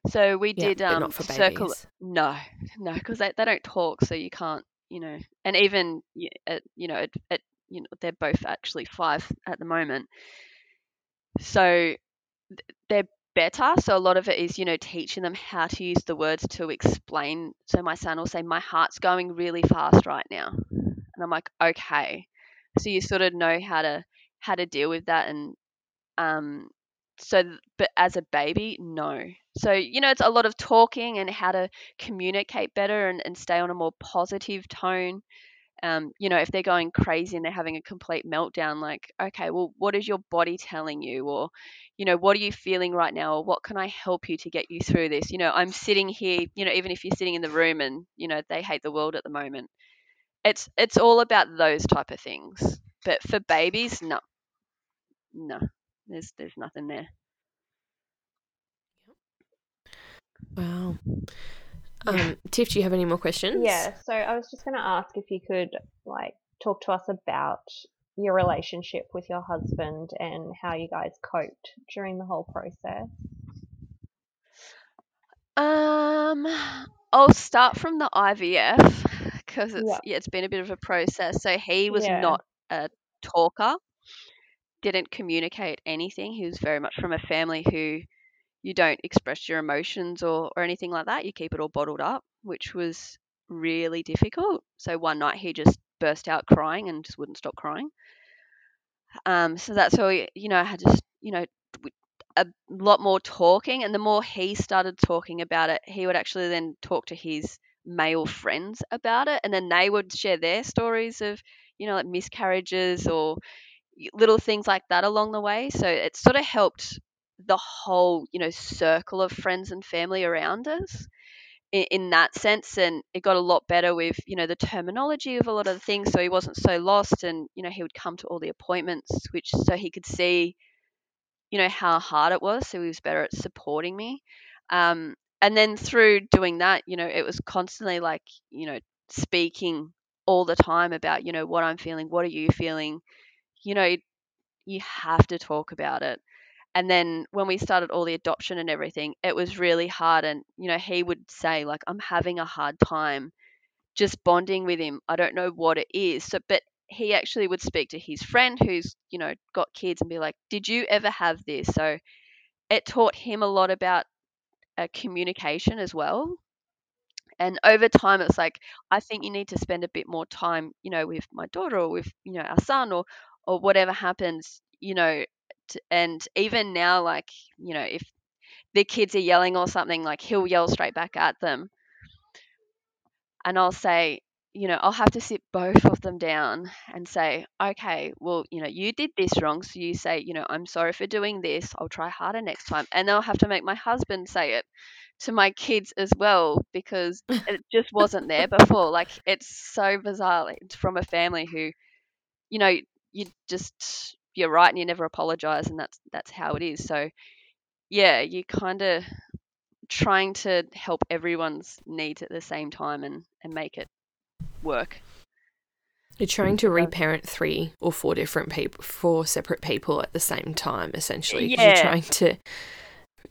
So we Yeah, did um not for circle. No, no, because they, they don't talk, so you can't, you know. And even at, you know, at, at you know, they're both actually five at the moment. So they're better. So a lot of it is, you know, teaching them how to use the words to explain. So my son will say, "My heart's going really fast right now," and I'm like, "Okay." So you sort of know how to how to deal with that and um so but as a baby no so you know it's a lot of talking and how to communicate better and, and stay on a more positive tone. Um, you know if they're going crazy and they're having a complete meltdown like okay well what is your body telling you? or you know what are you feeling right now? or what can i help you to get you through this? You know i'm sitting here you know even if you're sitting in the room and you know they hate the world at the moment. It's it's all about those type of things. But for babies no. No. There's there's nothing there Wow. Um, Tiff, do you have any more questions? Yeah, so I was just going to ask if you could like talk to us about your relationship with your husband and how you guys coped during the whole process. Um, I'll start from the IVF because it's Yeah. yeah, it's been a bit of a process. So he was Yeah. not a talker. didn't communicate anything. He was very much from a family who you don't express your emotions or, or anything like that. You keep it all bottled up, which was really difficult. So one night he just burst out crying and just wouldn't stop crying. Um, so that's why you know I had just you know a lot more talking, and the more he started talking about it, he would actually then talk to his male friends about it, and then they would share their stories of you know like miscarriages or little things like that along the way. So it sort of helped the whole you know circle of friends and family around us in, in that sense and it got a lot better with you know the terminology of a lot of the things so he wasn't so lost and you know he would come to all the appointments which so he could see you know how hard it was so he was better at supporting me. Um, and then through doing that you know it was constantly like you know speaking all the time about you know what i'm feeling what are you feeling? You know you have to talk about it and then when we started all the adoption and everything it was really hard and you know he would say like i'm having a hard time just bonding with him. I don't know what it is. So but he actually would speak to his friend who's you know got kids and be like did you ever have this? So it taught him a lot about uh, communication as well. And over time it's like i think you need to spend a bit more time you know with my daughter or with you know our son or or whatever happens you know and even now like you know if the kids are yelling or something like he'll yell straight back at them. And i'll say you know i'll have to sit both of them down and say okay well you know you did this wrong so you say you know i'm sorry for doing this i'll try harder next time and i'll have to make my husband say it to my kids as well because it just wasn't there before. Like it's so bizarre like, it's from a family who you know you just you're right and you never apologize and that's that's how it is so yeah you're kind of trying to help everyone's needs at the same time and and make it work You're trying to reparent three or four different people, four separate people at the same time, essentially Yeah. You're trying to,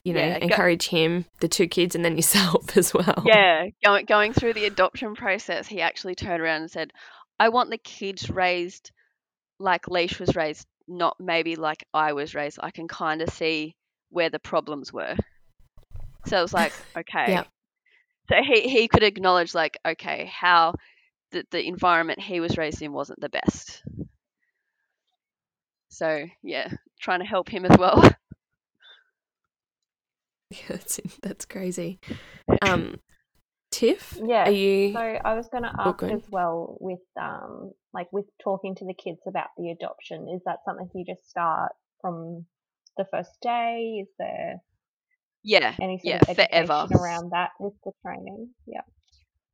you know, Yeah, go- encourage him, the two kids, and then yourself as well. yeah going going through the adoption process he actually turned around and said i want the kids raised like leash was raised not maybe like i was raised i can kind of see where the problems were so it was like okay Yeah. so he, he could acknowledge like okay how the, the environment he was raised in wasn't the best so yeah trying to help him as well Yeah, that's that's crazy. Um, Tiff, Yeah. are you? So I was going to ask as well with um like with talking to the kids about the adoption. Is that something you just start from the first day? Is there yeah any sort yeah of education forever around that with the training? Yeah.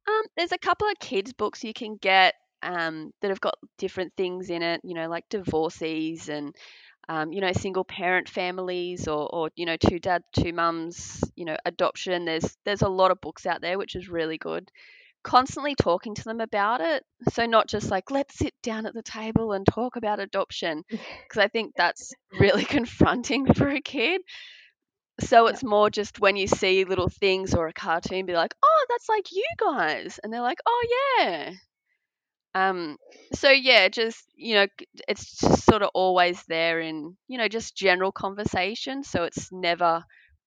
Um, there's a couple of kids books you can get um, that have got different things in it, you know, like divorcees and um, you know, single parent families or, or you know, two dads, two mums, you know, adoption. There's there's a lot of books out there, which is really good. Constantly talking to them about it, so not just like let's sit down at the table and talk about adoption, because I think that's really confronting for a kid. So Yeah. it's more just when you see little things or a cartoon, be like, oh, that's like you guys, and they're like, oh yeah. Um. So yeah, just you know, it's just sort of always there in you know just general conversation. So it's never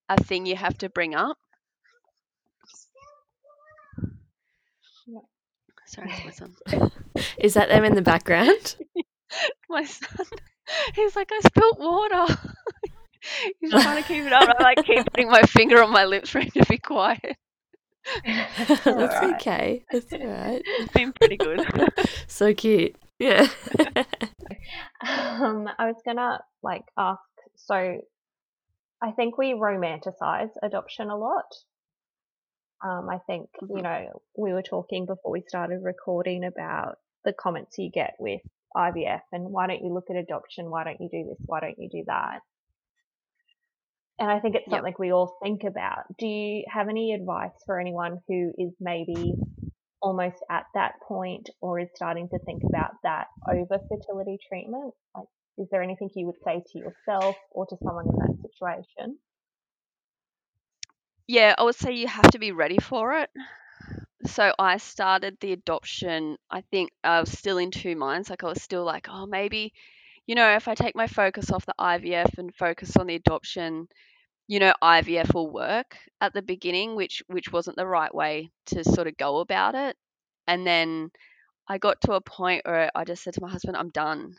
a thing you have to bring up. Yeah. Sorry, my son. Is that them in the background? My son. He's like, I spilt water. He's trying to keep it up. I like keep putting my finger on my lips for him to be quiet. that's Alright. okay. That's all right. It's been pretty good. So cute. Yeah. Um, I was gonna like ask. So, I think we romanticize adoption a lot. Um, I think you Mhm. know we were talking before we started recording about the comments you get with IVF and why don't you look at adoption? Why don't you do this? Why don't you do that? And I think it's Yep. something we all think about. Do you have any advice for anyone who is maybe almost at that point or is starting to think about that over fertility treatment? Like, is there anything you would say to yourself or to someone in that situation? Yeah, I would say you have to be ready for it. So I started the adoption, I think I was still in two minds. Like I was still like, oh, maybe, you know, if I take my focus off the IVF and focus on the adoption, you know, IVF will work at the beginning, which which wasn't the right way to sort of go about it. And then I got to a point where I just said to my husband, I'm done.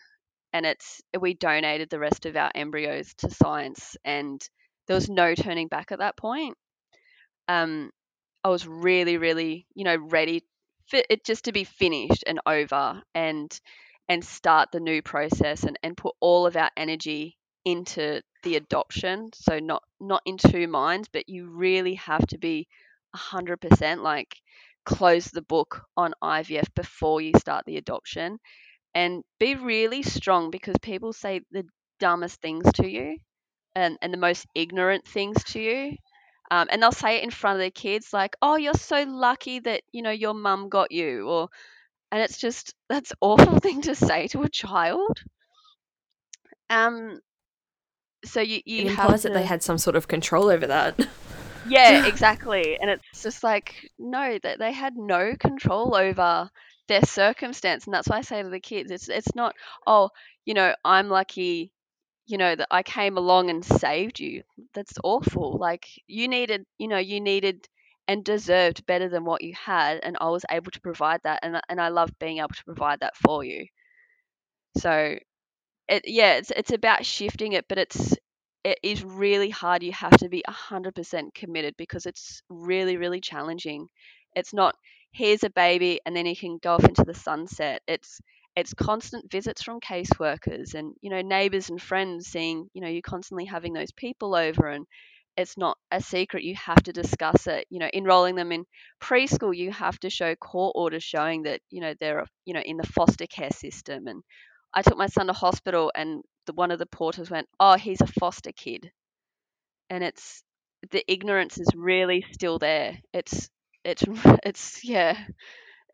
And it's we donated the rest of our embryos to science and there was no turning back at that point. Um, I was really, really, you know, ready for it just to be finished and over and and start the new process and, and put all of our energy into the adoption. So not not in two minds, but you really have to be hundred percent like close the book on IVF before you start the adoption and be really strong because people say the dumbest things to you and, and the most ignorant things to you. Um, and they'll say it in front of their kids like, oh, you're so lucky that, you know, your mum got you. Or, and it's just, that's awful thing to say to a child. Um, so you, you it have implies to, that they had some sort of control over that. yeah, exactly. And it's just like, no, that they had no control over their circumstance. And that's why I say to the kids, it's it's not, oh, you know, I'm lucky, you know, that I came along and saved you. That's awful. Like you needed, you know, you needed and deserved better than what you had, and I was able to provide that, and and I love being able to provide that for you. So it yeah it's it's about shifting it but it's it is really hard. You have to be 100% committed because it's really really challenging. It's not here's a baby and then you can go off into the sunset. It's it's constant visits from caseworkers and you know neighbors and friends seeing you know you're constantly having those people over and it's not a secret you have to discuss it you know enrolling them in preschool you have to show court orders showing that you know they're you know in the foster care system and I took my son to hospital, and the, one of the porters went, "Oh, he's a foster kid," and it's the ignorance is really still there. It's it's it's yeah,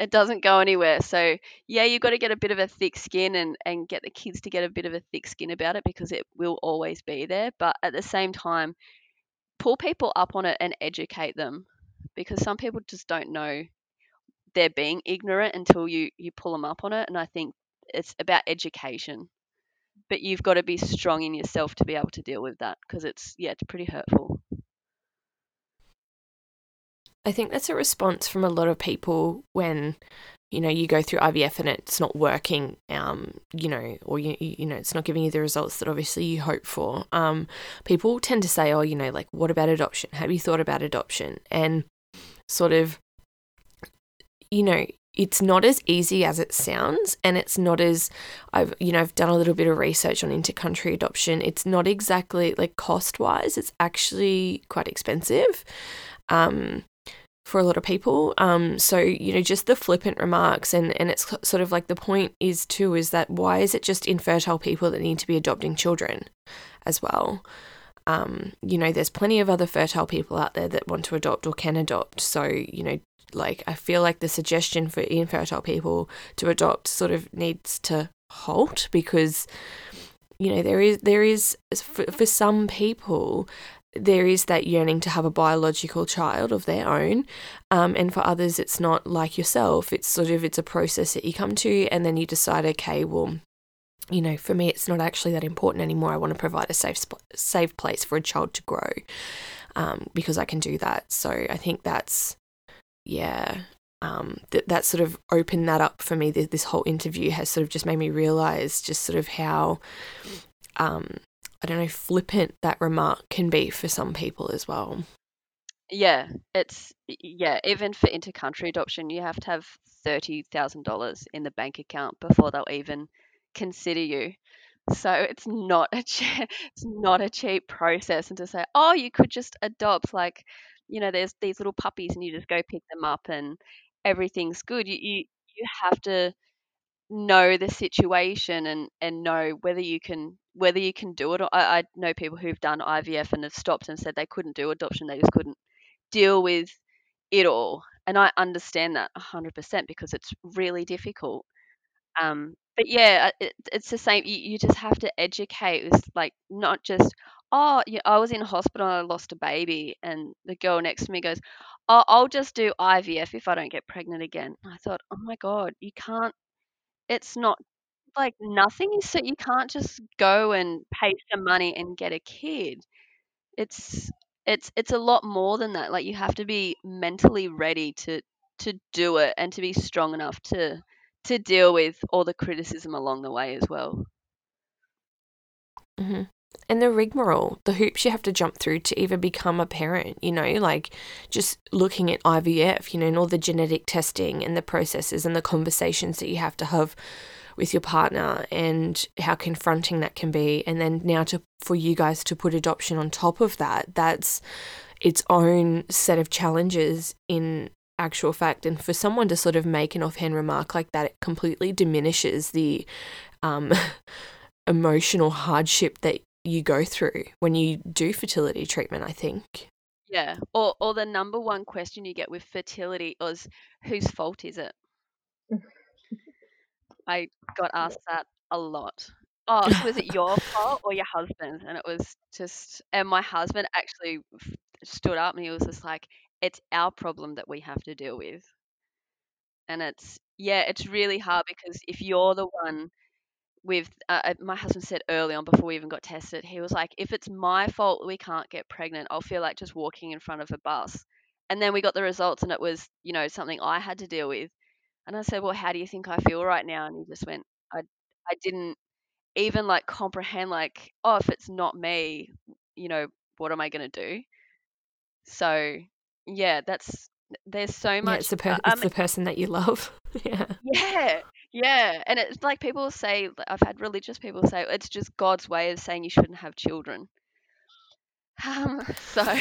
it doesn't go anywhere. So yeah, you've got to get a bit of a thick skin and and get the kids to get a bit of a thick skin about it because it will always be there. But at the same time, pull people up on it and educate them because some people just don't know they're being ignorant until you you pull them up on it. And I think it's about education but you've got to be strong in yourself to be able to deal with that because it's yeah it's pretty hurtful I think that's a response from a lot of people when you know you go through IVF and it's not working um you know or you you know it's not giving you the results that obviously you hope for. Um people tend to say oh you know like what about adoption? Have you thought about adoption? And sort of you know it's not as easy as it sounds and it's not as I've you know I've done a little bit of research on intercountry adoption. It's not exactly like cost wise it's actually quite expensive. Um for a lot of people um so you know just the flippant remarks and and it's sort of like the point is too is that why is it just infertile people that need to be adopting children as well um, you know, there's plenty of other fertile people out there that want to adopt or can adopt. So, you know, like I feel like the suggestion for infertile people to adopt sort of needs to halt because you know there is there is for, for some people there is that yearning to have a biological child of their own um, and for others it's not like yourself. It's sort of it's a process that you come to and then you decide okay well you know for me it's not actually that important anymore. I want to provide a safe safe place for a child to grow um, because i can do that. So i think that's yeah, um, that that sort of opened that up for me. This whole interview has sort of just made me realize just sort of how, um, I don't know, flippant that remark can be for some people as well. Yeah, it's yeah. Even for intercountry adoption, you have to have thirty thousand dollars in the bank account before they'll even consider you. So it's not a che- it's not a cheap process, and to say, oh, you could just adopt like you know, there's these little puppies and you just go pick them up and everything's good. You you, you have to know the situation and and know whether you can whether you can do it. I, I know people who've done IVF and have stopped and said they couldn't do adoption. They just couldn't deal with it all. And I understand that 100% because it's really difficult. Um, but yeah, it, it's the same. You, you just have to educate with like not just oh, I was in hospital and I lost a baby, and the girl next to me goes, oh, I'll just do IVF if I don't get pregnant again. I thought, oh my god, you can't. It's not. like nothing so you can't just go and pay some money and get a kid. It's it's it's a lot more than that. Like you have to be mentally ready to to do it and to be strong enough to to deal with all the criticism along the way as well. hmm And the rigmarole, the hoops you have to jump through to even become a parent, you know, like just looking at IVF, you know, and all the genetic testing and the processes and the conversations that you have to have with your partner and how confronting that can be. And then now to for you guys to put adoption on top of that, that's its own set of challenges in actual fact. And for someone to sort of make an offhand remark like that, it completely diminishes the um, emotional hardship that you go through when you do fertility treatment, I think. Yeah. Or or the number one question you get with fertility is whose fault is it? I got asked that a lot. Oh, so was it your fault or your husband's? And it was just, and my husband actually stood up and he was just like, it's our problem that we have to deal with. And it's, yeah, it's really hard because if you're the one with, uh, uh, my husband said early on before we even got tested, he was like, if it's my fault we can't get pregnant, I'll feel like just walking in front of a bus. And then we got the results and it was, you know, something I had to deal with. And I said, Well, how do you think I feel right now? And he just went, I, I didn't even like comprehend, like, oh, if it's not me, you know, what am I going to do? So, yeah, that's, there's so Yeah, much. it's the per- it's the person that you love. yeah. yeah, yeah. And it's like people say, I've had religious people say, it's just God's way of saying you shouldn't have children. Um, so,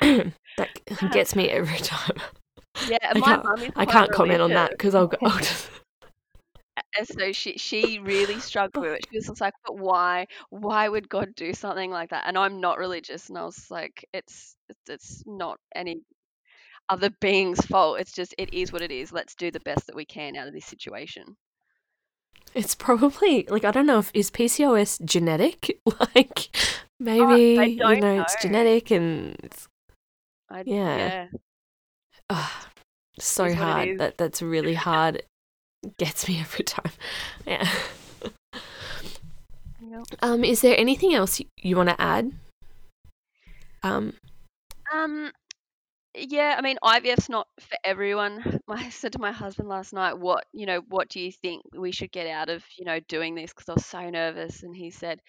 that gets me every time. yeah, I my mum is I can't comment on that because I'll go I'll just And so she she really struggled with it. She was just like, "But why? Why would God do something like that?" And I'm not religious, and I was like, "It's it's it's not any other being's fault. It's just it is what it is. Let's do the best that we can out of this situation." It's probably like I don't know if is PCOS genetic? Like Oh, maybe I you don't know it's genetic and it's I, Yeah. yeah, ah, so hard. That that's really hard. Gets me every time. Yeah. Yep. Um, is there anything else you, you want to add? Um, Um, yeah, I mean, IVF's not for everyone. I said to my husband last night, "What you know? What do you think we should get out of you know doing this?" Because I was so nervous, and he said,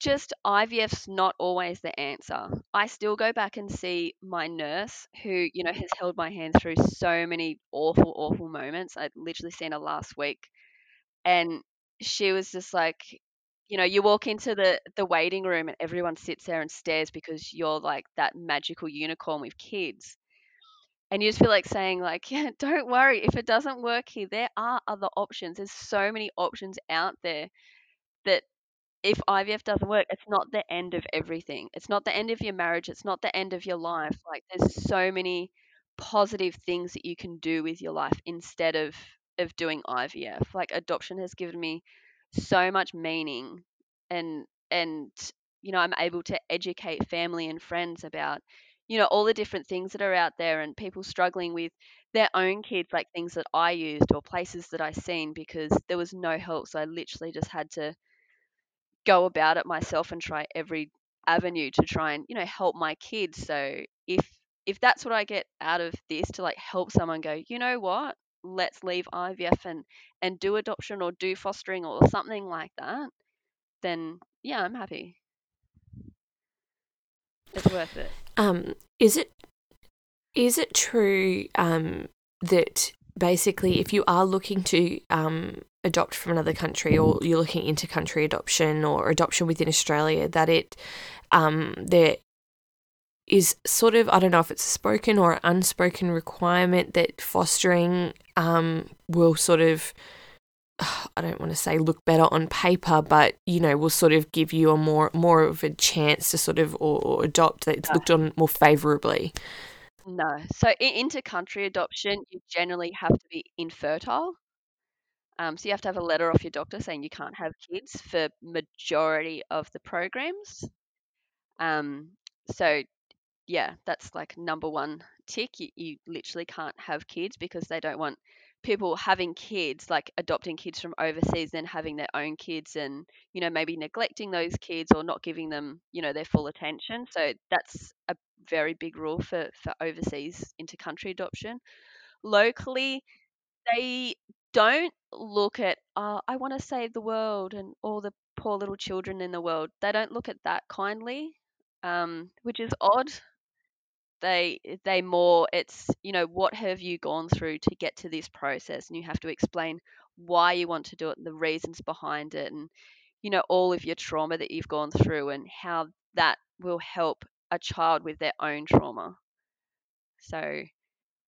just IVF's not always the answer. I still go back and see my nurse who, you know, has held my hand through so many awful, awful moments. I'd literally seen her last week and she was just like, you know, you walk into the the waiting room and everyone sits there and stares because you're like that magical unicorn with kids. And you just feel like saying like, yeah, don't worry, if it doesn't work here, there are other options. There's so many options out there that if IVF doesn't work, it's not the end of everything. It's not the end of your marriage. It's not the end of your life. Like there's so many positive things that you can do with your life instead of of doing IVF. Like adoption has given me so much meaning and and you know, I'm able to educate family and friends about you know all the different things that are out there and people struggling with their own kids like things that I used or places that I seen because there was no help. So I literally just had to go about it myself and try every avenue to try and you know help my kids. So if if that's what i get out of this to like help someone go you know what let's leave ivf and and do adoption or do fostering or something like that then yeah i'm happy. It's worth it. Um, is it is it true um that basically if you are looking to um adopt from another country or you're looking into country adoption or adoption within Australia that it um there is sort of I don't know if it's a spoken or unspoken requirement that fostering um will sort of I don't want to say look better on paper, but you know, will sort of give you a more more of a chance to sort of or, or adopt that it's looked on more favourably. no. So in, intercountry adoption you generally have to be infertile. Um, so you have to have a letter off your doctor saying you can't have kids for majority of the programs. Um, so yeah, that's like number one tick. You, you literally can't have kids because they don't want people having kids, like adopting kids from overseas, then having their own kids, and you know maybe neglecting those kids or not giving them you know their full attention. So that's a very big rule for for overseas intercountry adoption. Locally, they don't look at oh, I want to save the world and all the poor little children in the world. They don't look at that kindly, um, which is odd they they more it's you know what have you gone through to get to this process? And you have to explain why you want to do it and the reasons behind it and you know all of your trauma that you've gone through and how that will help a child with their own trauma. So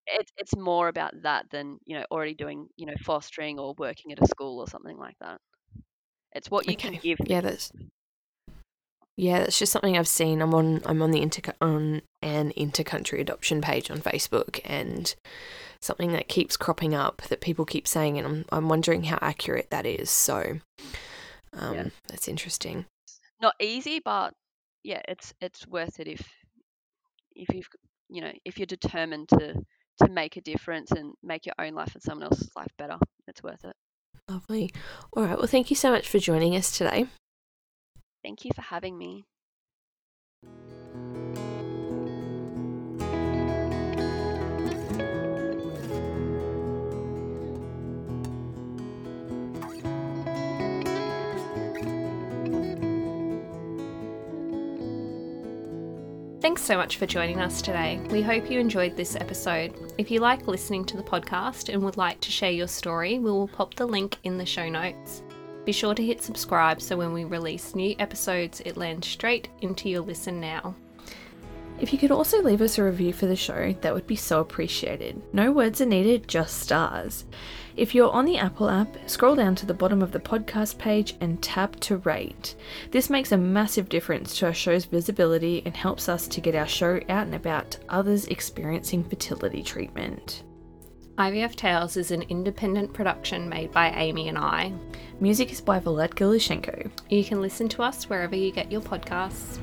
it's it's more about that than you know already doing you know fostering or working at a school or something like that. It's what you can give Yeah, that's yeah, that's just something I've seen. I'm on I'm on the inter on an intercountry adoption page on Facebook, and something that keeps cropping up that people keep saying, and I'm I'm wondering how accurate that is. So, um, Yeah. that's interesting. not easy but yeah it's it's worth it if if you've you know if you're determined to to make a difference and make your own life and someone else's life better it's worth it Lovely. All right. Well, thank you so much for joining us today. Thank you for having me Thanks so much for joining us today. We hope you enjoyed this episode. If you like listening to the podcast and would like to share your story, we will pop the link in the show notes. Be sure to hit subscribe so when we release new episodes, it lands straight into your listen now. If you could also leave us a review for the show, that would be so appreciated. No words are needed, just stars. If you're on the Apple app, scroll down to the bottom of the podcast page and tap to rate. This makes a massive difference to our show's visibility and helps us to get our show out and about to others experiencing fertility treatment. IVF Tales is an independent production made by Amy and I. Music is by Valet Gilishenko. You can listen to us wherever you get your podcasts.